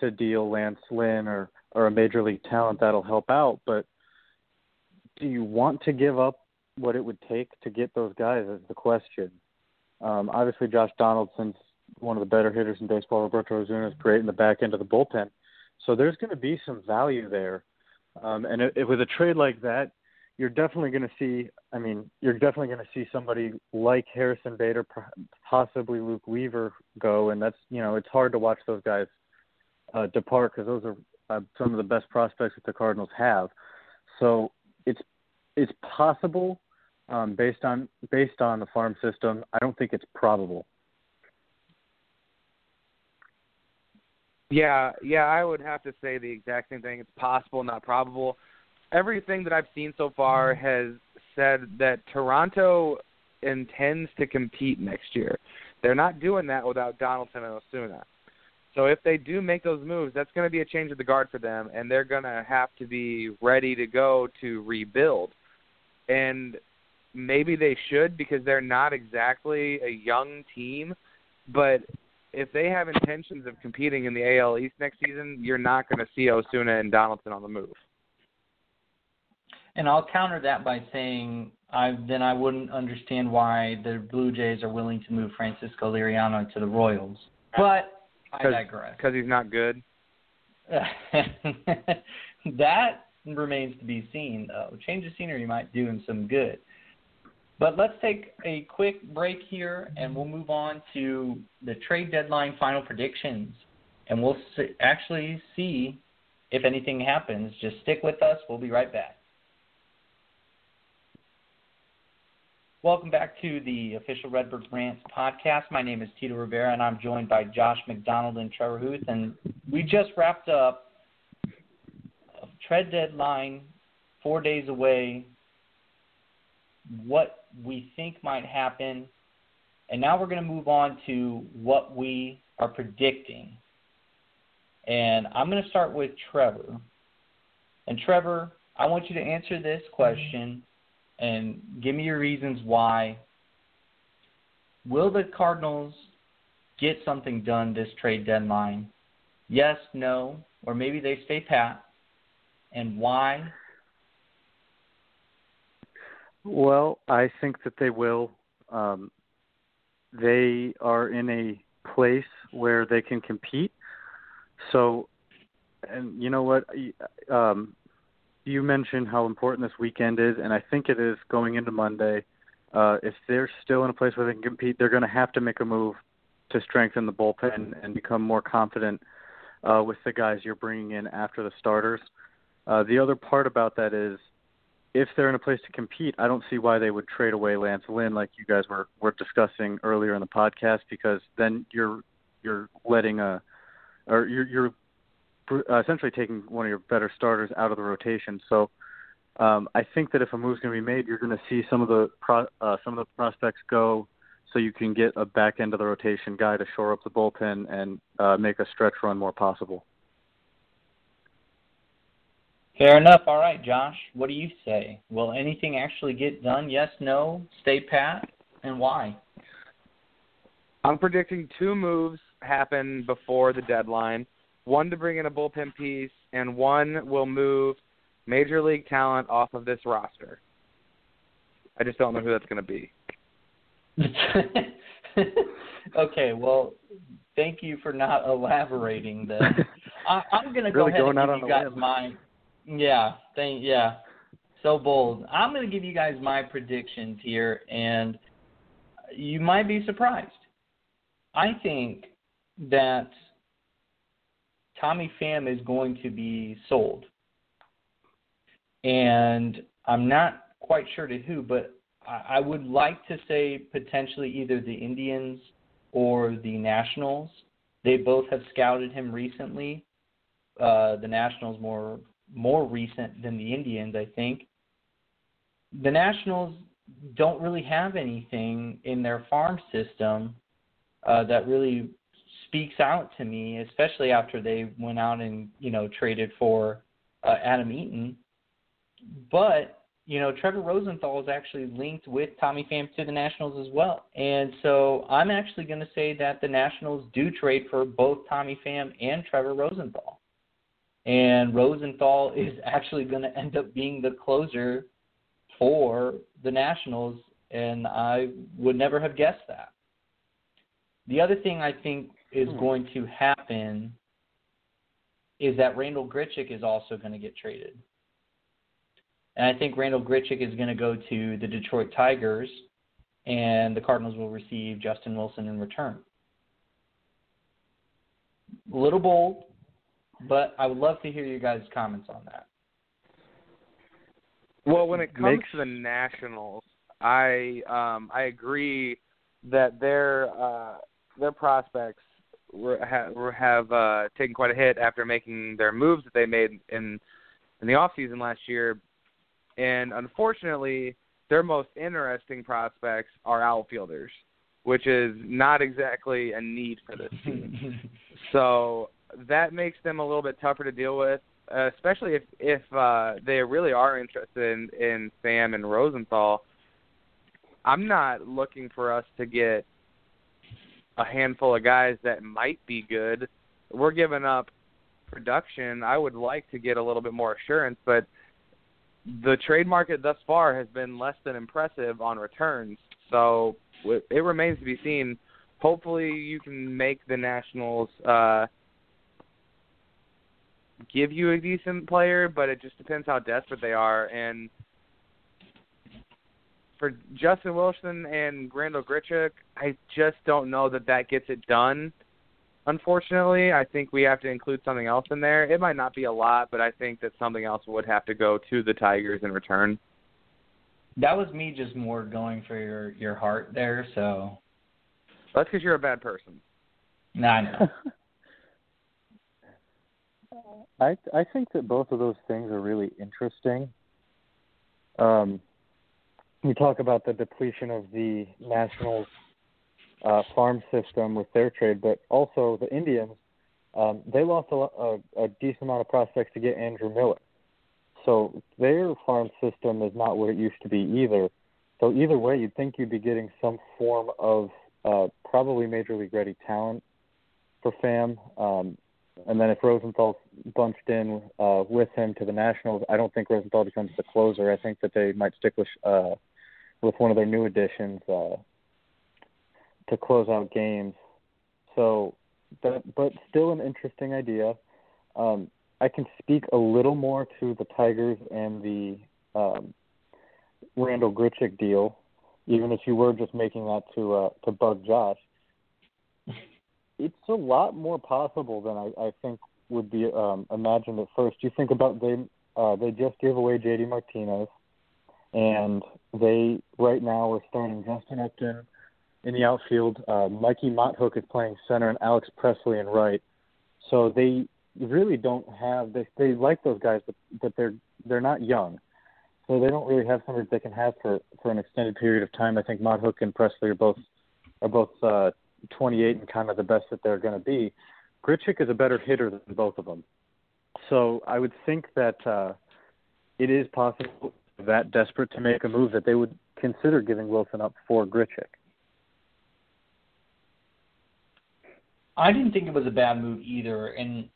to deal Lance Lynn or or a major league talent, that'll help out. But do you want to give up what it would take to get those guys? Is the question. Um, obviously, Josh Donaldson's one of the better hitters in baseball. Roberto Osuna is great in the back end of the bullpen. So there's going to be some value there um, and it, it, with a trade like that, you're definitely going to see. I mean, you're definitely going to see somebody like Harrison Bader, possibly Luke Weaver, go, and that's you know it's hard to watch those guys uh, depart because those are uh, some of the best prospects that the Cardinals have. So it's it's possible um, based on based on the farm system. I don't think it's probable. Yeah, yeah, I would have to say the exact same thing. It's possible, not probable. Everything that I've seen so far mm-hmm. has said that Toronto intends to compete next year. They're not doing that without Donaldson and Osuna. So if they do make those moves, that's going to be a change of the guard for them, and they're going to have to be ready to go to rebuild. And maybe they should because they're not exactly a young team, but if they have intentions of competing in the AL East next season, you're not going to see Osuna and Donaldson on the move. And I'll counter that by saying I then I wouldn't understand why the Blue Jays are willing to move Francisco Liriano to the Royals. But I digress. Because he's not good. that remains to be seen, though. Change of scenery might do him some good. But let's take a quick break here, and we'll move on to the trade deadline final predictions, and we'll actually see if anything happens. Just stick with us. We'll be right back. Welcome back to the official Redbird Rants podcast. My name is Tito Rivera, and I'm joined by Josh McDonald and Trevor Huth. And we just wrapped up trade deadline, four days away. What we think might happen, and now we're going to move on to what we are predicting. And I'm going to start with Trevor. And Trevor, I want you to answer this question and give me your reasons why. Will the Cardinals get something done this trade deadline? Yes, no, or maybe they stay pat. And why? Well, I think that they will. Um, they are in a place where they can compete. So, and you know what? Um, you mentioned how important this weekend is, and I think it is going into Monday. Uh, if they're still in a place where they can compete, they're going to have to make a move to strengthen the bullpen and become more confident uh, with the guys you're bringing in after the starters. Uh, the other part about that is if they're in a place to compete, I don't see why they would trade away Lance Lynn like you guys were were discussing earlier in the podcast because then you're you're letting a or you're you're uh, essentially taking one of your better starters out of the rotation. So um, I think that if a move's going to be made, you're going to see some of the pro, uh, some of the prospects go, so you can get a back end of the rotation guy to shore up the bullpen and uh, make a stretch run more possible. Fair enough. All right, Josh, what do you say? Will anything actually get done? Yes, no, stay pat, and why? I'm predicting two moves happen before the deadline one to bring in a bullpen piece, and one will move major league talent off of this roster. I just don't know who that's going to be. okay, well, thank you for not elaborating. Then I, I'm going to go really ahead and give you guys my yeah, thank yeah, so bold. I'm going to give you guys my predictions here, and you might be surprised. I think that Tommy Pham is going to be sold. And I'm not quite sure to who, but I would like to say potentially either the Indians or the Nationals. They both have scouted him recently. Uh, the Nationals more more recent than the Indians, I think. The Nationals don't really have anything in their farm system uh, that really speaks out to me, especially after they went out and you know traded for uh, Adam Eaton. But you know Trevor Rosenthal is actually linked with Tommy Pham to the Nationals as well, and so I'm actually going to say that the Nationals do trade for both Tommy Pham and Trevor Rosenthal, and Rosenthal is actually going to end up being the closer for the Nationals, and I would never have guessed that. The other thing I think is hmm. going to happen is that Randall Grichuk is also going to get traded. and I think Randall Grichuk is going to go to the Detroit Tigers, and the Cardinals will receive Justin Wilson in return. A little bold, but I would love to hear your guys' comments on that. Well, when it comes Makes- to the Nationals, I um I agree that their uh their prospects were, ha, have uh taken quite a hit after making their moves that they made in in the off season last year, and unfortunately, their most interesting prospects are outfielders, which is not exactly a need for this team. So that makes them a little bit tougher to deal with, uh, especially if if uh, they really are interested in, in Pham and Rosenthal. I'm not looking for us to get a handful of guys that might be good. We're giving up production. I would like to get a little bit more assurance, but the trade market thus far has been less than impressive on returns. So it remains to be seen hopefully you can make the Nationals uh give you a decent player, but it just depends how desperate they are. And for Justin Wilson and Randall Grichuk, I just don't know that that gets it done. Unfortunately, I think we have to include something else in there. It might not be a lot, but I think that something else would have to go to the Tigers in return. That was me just more going for your your heart there. So That's because you're a bad person. no, I know. I I think that both of those things are really interesting. Um, we talk about the depletion of the Nationals uh, farm system with their trade, but also the Indians. Um, they lost a, a, a decent amount of prospects to get Andrew Miller, so their farm system is not what it used to be either. So either way, you'd think you'd be getting some form of uh, probably major league ready talent for Pham. Um, and then if Rosenthal's bunched in uh, with him to the Nationals, I don't think Rosenthal becomes the closer. I think that they might stick with uh, with one of their new additions uh, to close out games. So, that, but still an interesting idea. Um, I can speak a little more to the Tigers and the um, Randall Grichuk deal, even if you were just making that to uh, to bug Josh it's a lot more possible than I, I think would be um, imagined at first. You think about they uh, they just gave away JD Martinez, and they right now are starting Justin Upton in the outfield. Uh, Mikey Mahtook is playing center, and Alex Presley in right. So they really don't have they they like those guys, but but they're they're not young. So they don't really have somebody they can have for for an extended period of time. I think Mothook and Presley are both are both uh, 28 and kind of the best that they're going to be. Grichuk is a better hitter than both of them. So I would think that uh, it is possible that desperate to make a move that they would consider giving Wilson up for Grichuk. I didn't think it was a bad move either, and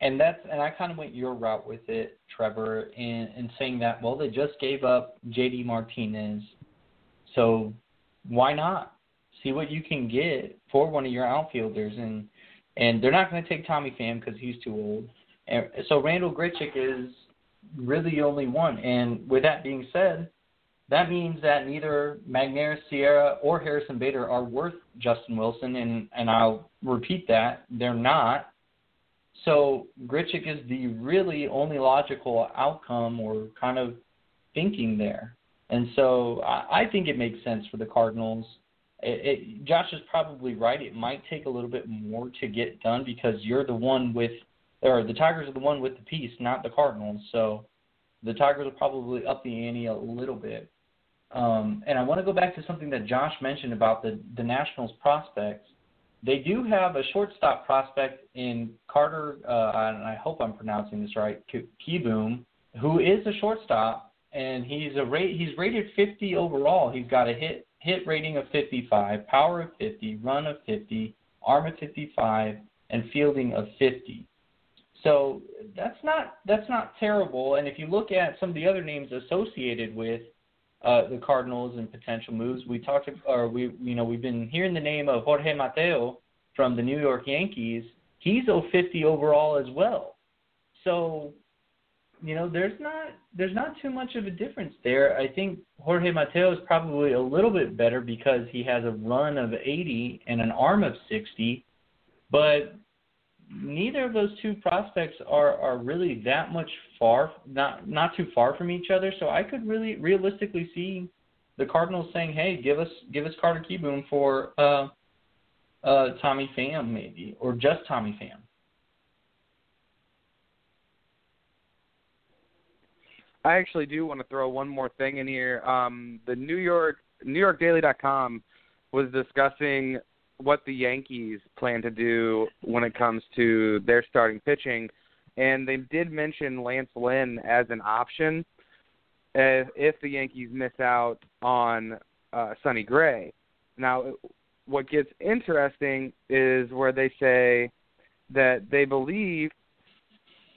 and that's and I kind of went your route with it, Trevor, in in saying that well they just gave up J.D. Martinez, so why not see what you can get for one of your outfielders and and they're not going to take Tommy Pham because he's too old, and so Randall Grichuk is really only one. And with that being said, that means that neither Magneuris Sierra or Harrison Bader are worth Justin Wilson, and, and I'll repeat that. They're not. So Grichuk is the really only logical outcome or kind of thinking there. And so I, I think it makes sense for the Cardinals. It, it, Josh is probably right. It might take a little bit more to get done because you're the one with, or the Tigers are the one with the piece, not the Cardinals. So the Tigers will probably up the ante a little bit. Um, and I want to go back to something that Josh mentioned about the, the Nationals prospects. They do have a shortstop prospect in Carter, uh, and I hope I'm pronouncing this right, Kieboom, who is a shortstop, and he's a rate he's rated 50 overall. He's got a hit hit rating of 55, power of 50, run of 50, arm of 55, and fielding of 50. So that's not that's not terrible. And if you look at some of the other names associated with uh, the Cardinals and potential moves, we talked or we you know we've been hearing the name of Jorge Mateo from the New York Yankees. He's a 50 overall as well. So you know, there's not there's not too much of a difference there. I think Jorge Mateo is probably a little bit better because he has a run of 80 and an arm of 60, but neither of those two prospects are are really that much far not not too far from each other. So I could really realistically see the Cardinals saying, "Hey, give us give us Carter Kieboom for uh, uh, Tommy Pham maybe, or just Tommy Pham." I actually do want to throw one more thing in here. Um, the New York New York Daily.com was discussing what the Yankees plan to do when it comes to their starting pitching, and they did mention Lance Lynn as an option if, if the Yankees miss out on uh, Sonny Gray. Now, what gets interesting is where they say that they believe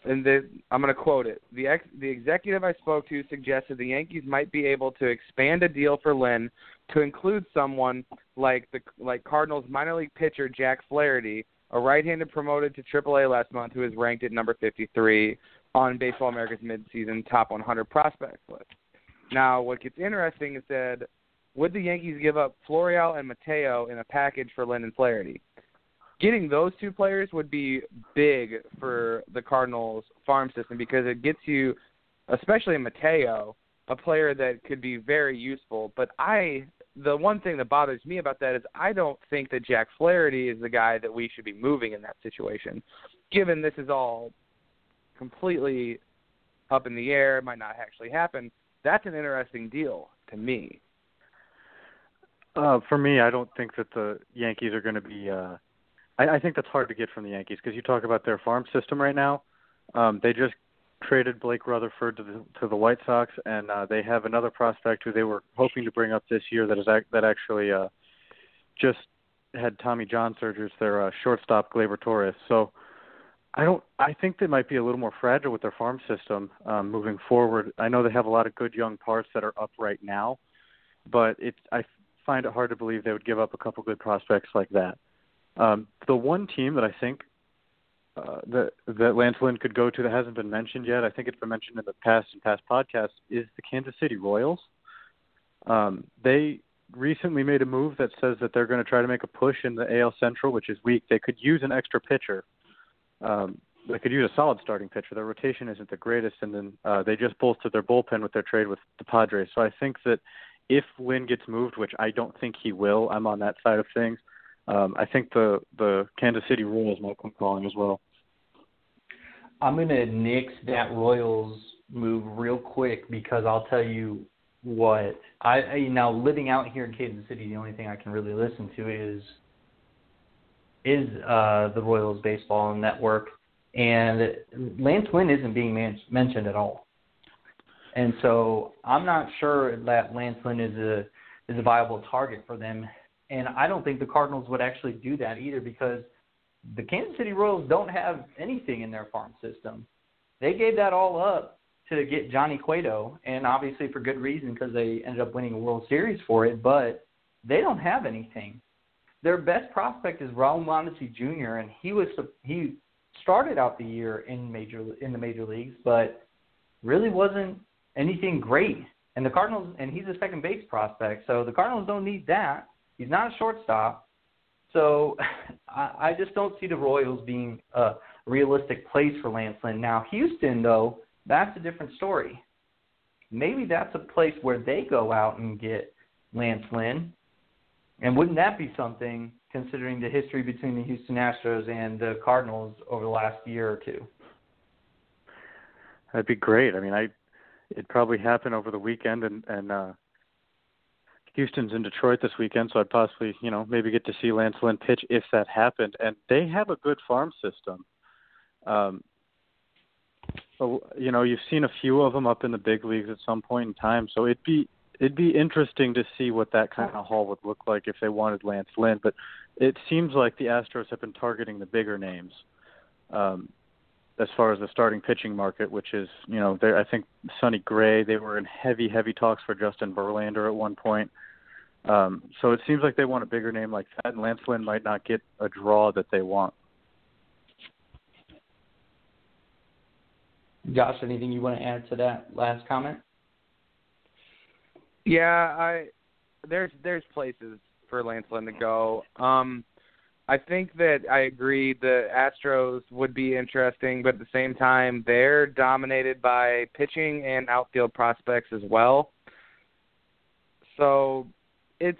and the, I'm going to quote it. The ex, the executive I spoke to suggested the Yankees might be able to expand a deal for Lynn to include someone like the like Cardinals minor league pitcher Jack Flaherty, a right-handed promoted to AAA last month, who is ranked at number 53 on Baseball America's midseason top 100 prospects list. Now, what gets interesting is that would the Yankees give up Florial and Mateo in a package for Lynn and Flaherty? Getting those two players would be big for the Cardinals farm system because it gets you, especially Mateo, a player that could be very useful. But I, the one thing that bothers me about that is I don't think that Jack Flaherty is the guy that we should be moving in that situation, given this is all completely up in the air, might not actually happen. That's an interesting deal to me. Uh, for me, I don't think that the Yankees are going to be uh, I, I think that's hard to get from the Yankees because you talk about their farm system right now. Um, they just traded Blake Rutherford to the to the White Sox, and uh, they have another prospect who they were hoping to bring up this year that is ac- that actually uh, just had Tommy John surgery. Their uh, shortstop Gleyber Torres. So I don't. I think they might be a little more fragile with their farm system um, moving forward. I know they have a lot of good young parts that are up right now, but it's I find it hard to believe they would give up a couple good prospects like that. Um, the one team that I think uh, that that Lance Lynn could go to that hasn't been mentioned yet, I think it's been mentioned in the past and past podcasts, is the Kansas City Royals. Um, they recently made a move that says that they're going to try to make a push in the AL Central, which is weak. They could use an extra pitcher. Um, they could use a solid starting pitcher. Their rotation isn't the greatest, and then uh, they just bolstered their bullpen with their trade with the Padres. So I think that if Lynn gets moved, which I don't think he will, I'm on that side of things um, I think the the Kansas City Royals might come calling as well. I'm to nix that Royals move real quick because I'll tell you what I, I now living out here in Kansas City, the only thing I can really listen to is is uh, the Royals baseball network, and Lance Lynn isn't being man- mentioned at all. And so I'm not sure that Lance Lynn is a is a viable target for them and I don't think the Cardinals would actually do that either because the Kansas City Royals don't have anything in their farm system. They gave that all up to get Johnny Cueto, and obviously for good reason because they ended up winning a World Series for it, but they don't have anything. Their best prospect is Raul Mondesi Jr., and he was he started out the year in major in the major leagues, but really wasn't anything great. And the Cardinals, and he's a second base prospect, so the Cardinals don't need that. He's not a shortstop. So I, I just don't see the Royals being a realistic place for Lance Lynn. Now, Houston, though, that's a different story. Maybe that's a place where they go out and get Lance Lynn. And wouldn't that be something, considering the history between the Houston Astros and the Cardinals over the last year or two? That'd be great. I mean, I it probably happened over the weekend, and and uh, Houston's in Detroit this weekend, so I'd possibly, you know, maybe get to see Lance Lynn pitch if that happened. And they have a good farm system. Um, so, you know, you've seen a few of them up in the big leagues at some point in time, so it'd be it'd be interesting to see what that kind of haul would look like if they wanted Lance Lynn. But it seems like the Astros have been targeting the bigger names. Um, as far as the starting pitching market, which is, you know, I think Sonny Gray, they were in heavy, heavy talks for Justin Verlander at one point. Um, so it seems like they want a bigger name like that, and Lance Lynn might not get a draw that they want. Josh, anything you want to add to that last comment? Yeah, I there's there's places for Lance Lynn to go. Um I think that I agree the Astros would be interesting, but at the same time they're dominated by pitching and outfield prospects as well. So it's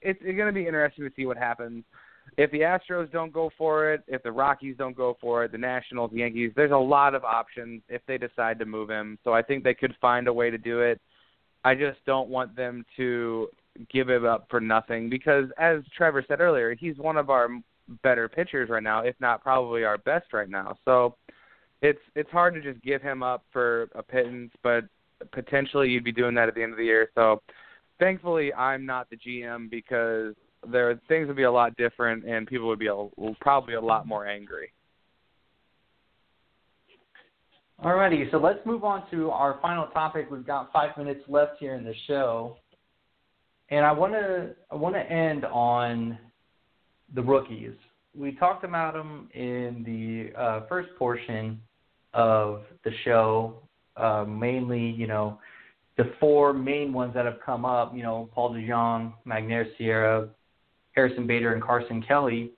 it's, it's going to be interesting to see what happens. If the Astros don't go for it, if the Rockies don't go for it, the Nationals, the Yankees, there's a lot of options if they decide to move him. So I think they could find a way to do it. I just don't want them to give it up for nothing because as Trevor said earlier, he's one of our better pitchers right now, if not probably our best right now. So it's it's hard to just give him up for a pittance, but potentially you'd be doing that at the end of the year. So thankfully I'm not the GM because there things would be a lot different and people would be a, probably a lot more angry. Alrighty, so let's move on to our final topic. We've got five minutes left here in the show, and I want to I want to end on the rookies. We talked about them in the uh, first portion of the show, uh, mainly you know the four main ones that have come up. You know Paul DeJong, Magneuris Sierra, Harrison Bader, and Carson Kelly,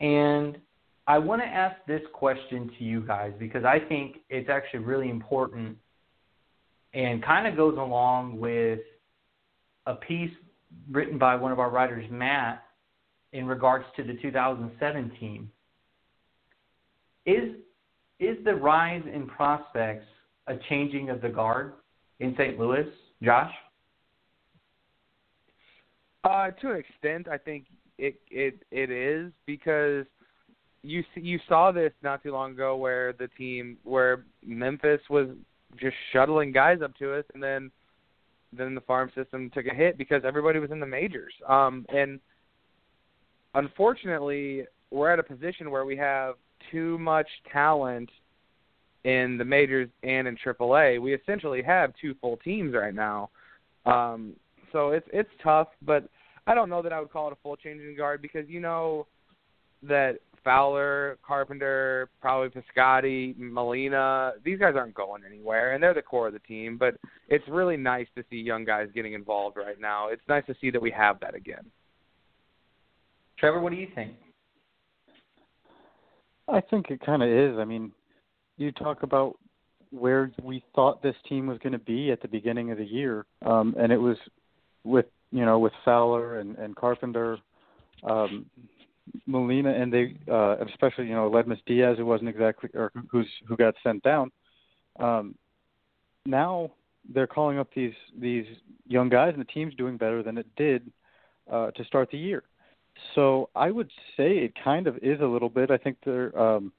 and I want to ask this question to you guys because I think it's actually really important and kind of goes along with a piece written by one of our writers, Matt, in regards to the 2017. Is is the rise in prospects a changing of the guard in St. Louis, Josh? Uh, to an extent, I think it it it is because you you saw this not too long ago where the team where Memphis was just shuttling guys up to us and then then the farm system took a hit because everybody was in the majors. Um and unfortunately we're at a position where we have too much talent in the majors and in AAA. We essentially have two full teams right now. Um so it's it's tough, but I don't know that I would call it a full changing guard because you know that Fowler, Carpenter, probably Piscotty, Molina. These guys aren't going anywhere, and they're the core of the team. But it's really nice to see young guys getting involved right now. It's nice to see that we have that again. Trevor, what do you think? I think it kind of is. I mean, you talk about where we thought this team was going to be at the beginning of the year, um, and it was with you know with Fowler and, and Carpenter. Um, Molina and they, uh, especially you know Aledmys Diaz, who wasn't exactly or who's who got sent down. Um, now they're calling up these these young guys, and the team's doing better than it did uh, to start the year. So I would say it kind of is a little bit. I think there um,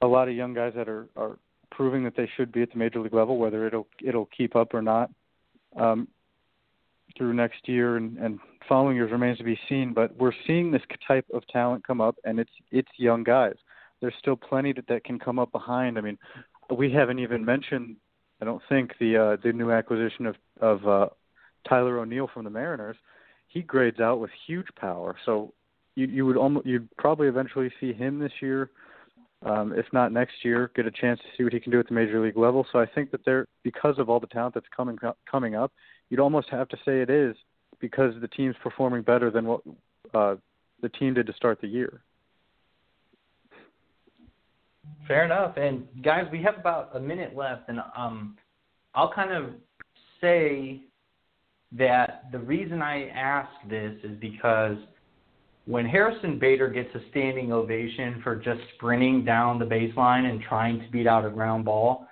a lot of young guys that are are proving that they should be at the major league level, whether it'll it'll keep up or not. Um, through next year and, and following years remains to be seen. But we're seeing this type of talent come up, and it's it's young guys. There's still plenty that, that can come up behind. I mean, we haven't even mentioned, I don't think, the uh, the new acquisition of of uh, Tyler O'Neill from the Mariners. He grades out with huge power, so you you would almost you'd probably eventually see him this year. Um, if not next year, get a chance to see what he can do at the major league level. So I think that there, because of all the talent that's coming coming up, you'd almost have to say it is because the team's performing better than what uh, the team did to start the year. Fair enough. And guys, we have about a minute left, and um, I'll kind of say that the reason I ask this is because when Harrison Bader gets a standing ovation for just sprinting down the baseline and trying to beat out a ground ball,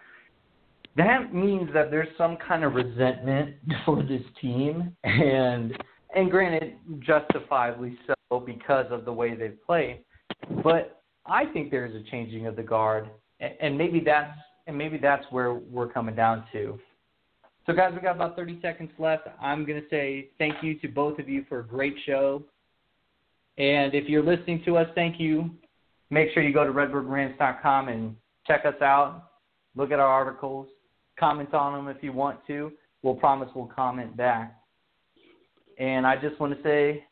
that means that there's some kind of resentment for this team, and and granted, justifiably so because of the way they've played. But I think there's a changing of the guard, and maybe that's and maybe that's where we're coming down to. So, guys, we got about 30 seconds left. I'm going to say thank you to both of you for a great show. And if you're listening to us, thank you. Make sure you go to redbirdrants.com and check us out. Look at our articles. Comment on them if you want to. We'll promise we'll comment back. And I just want to say,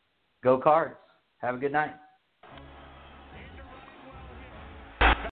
go cards. Have a good night.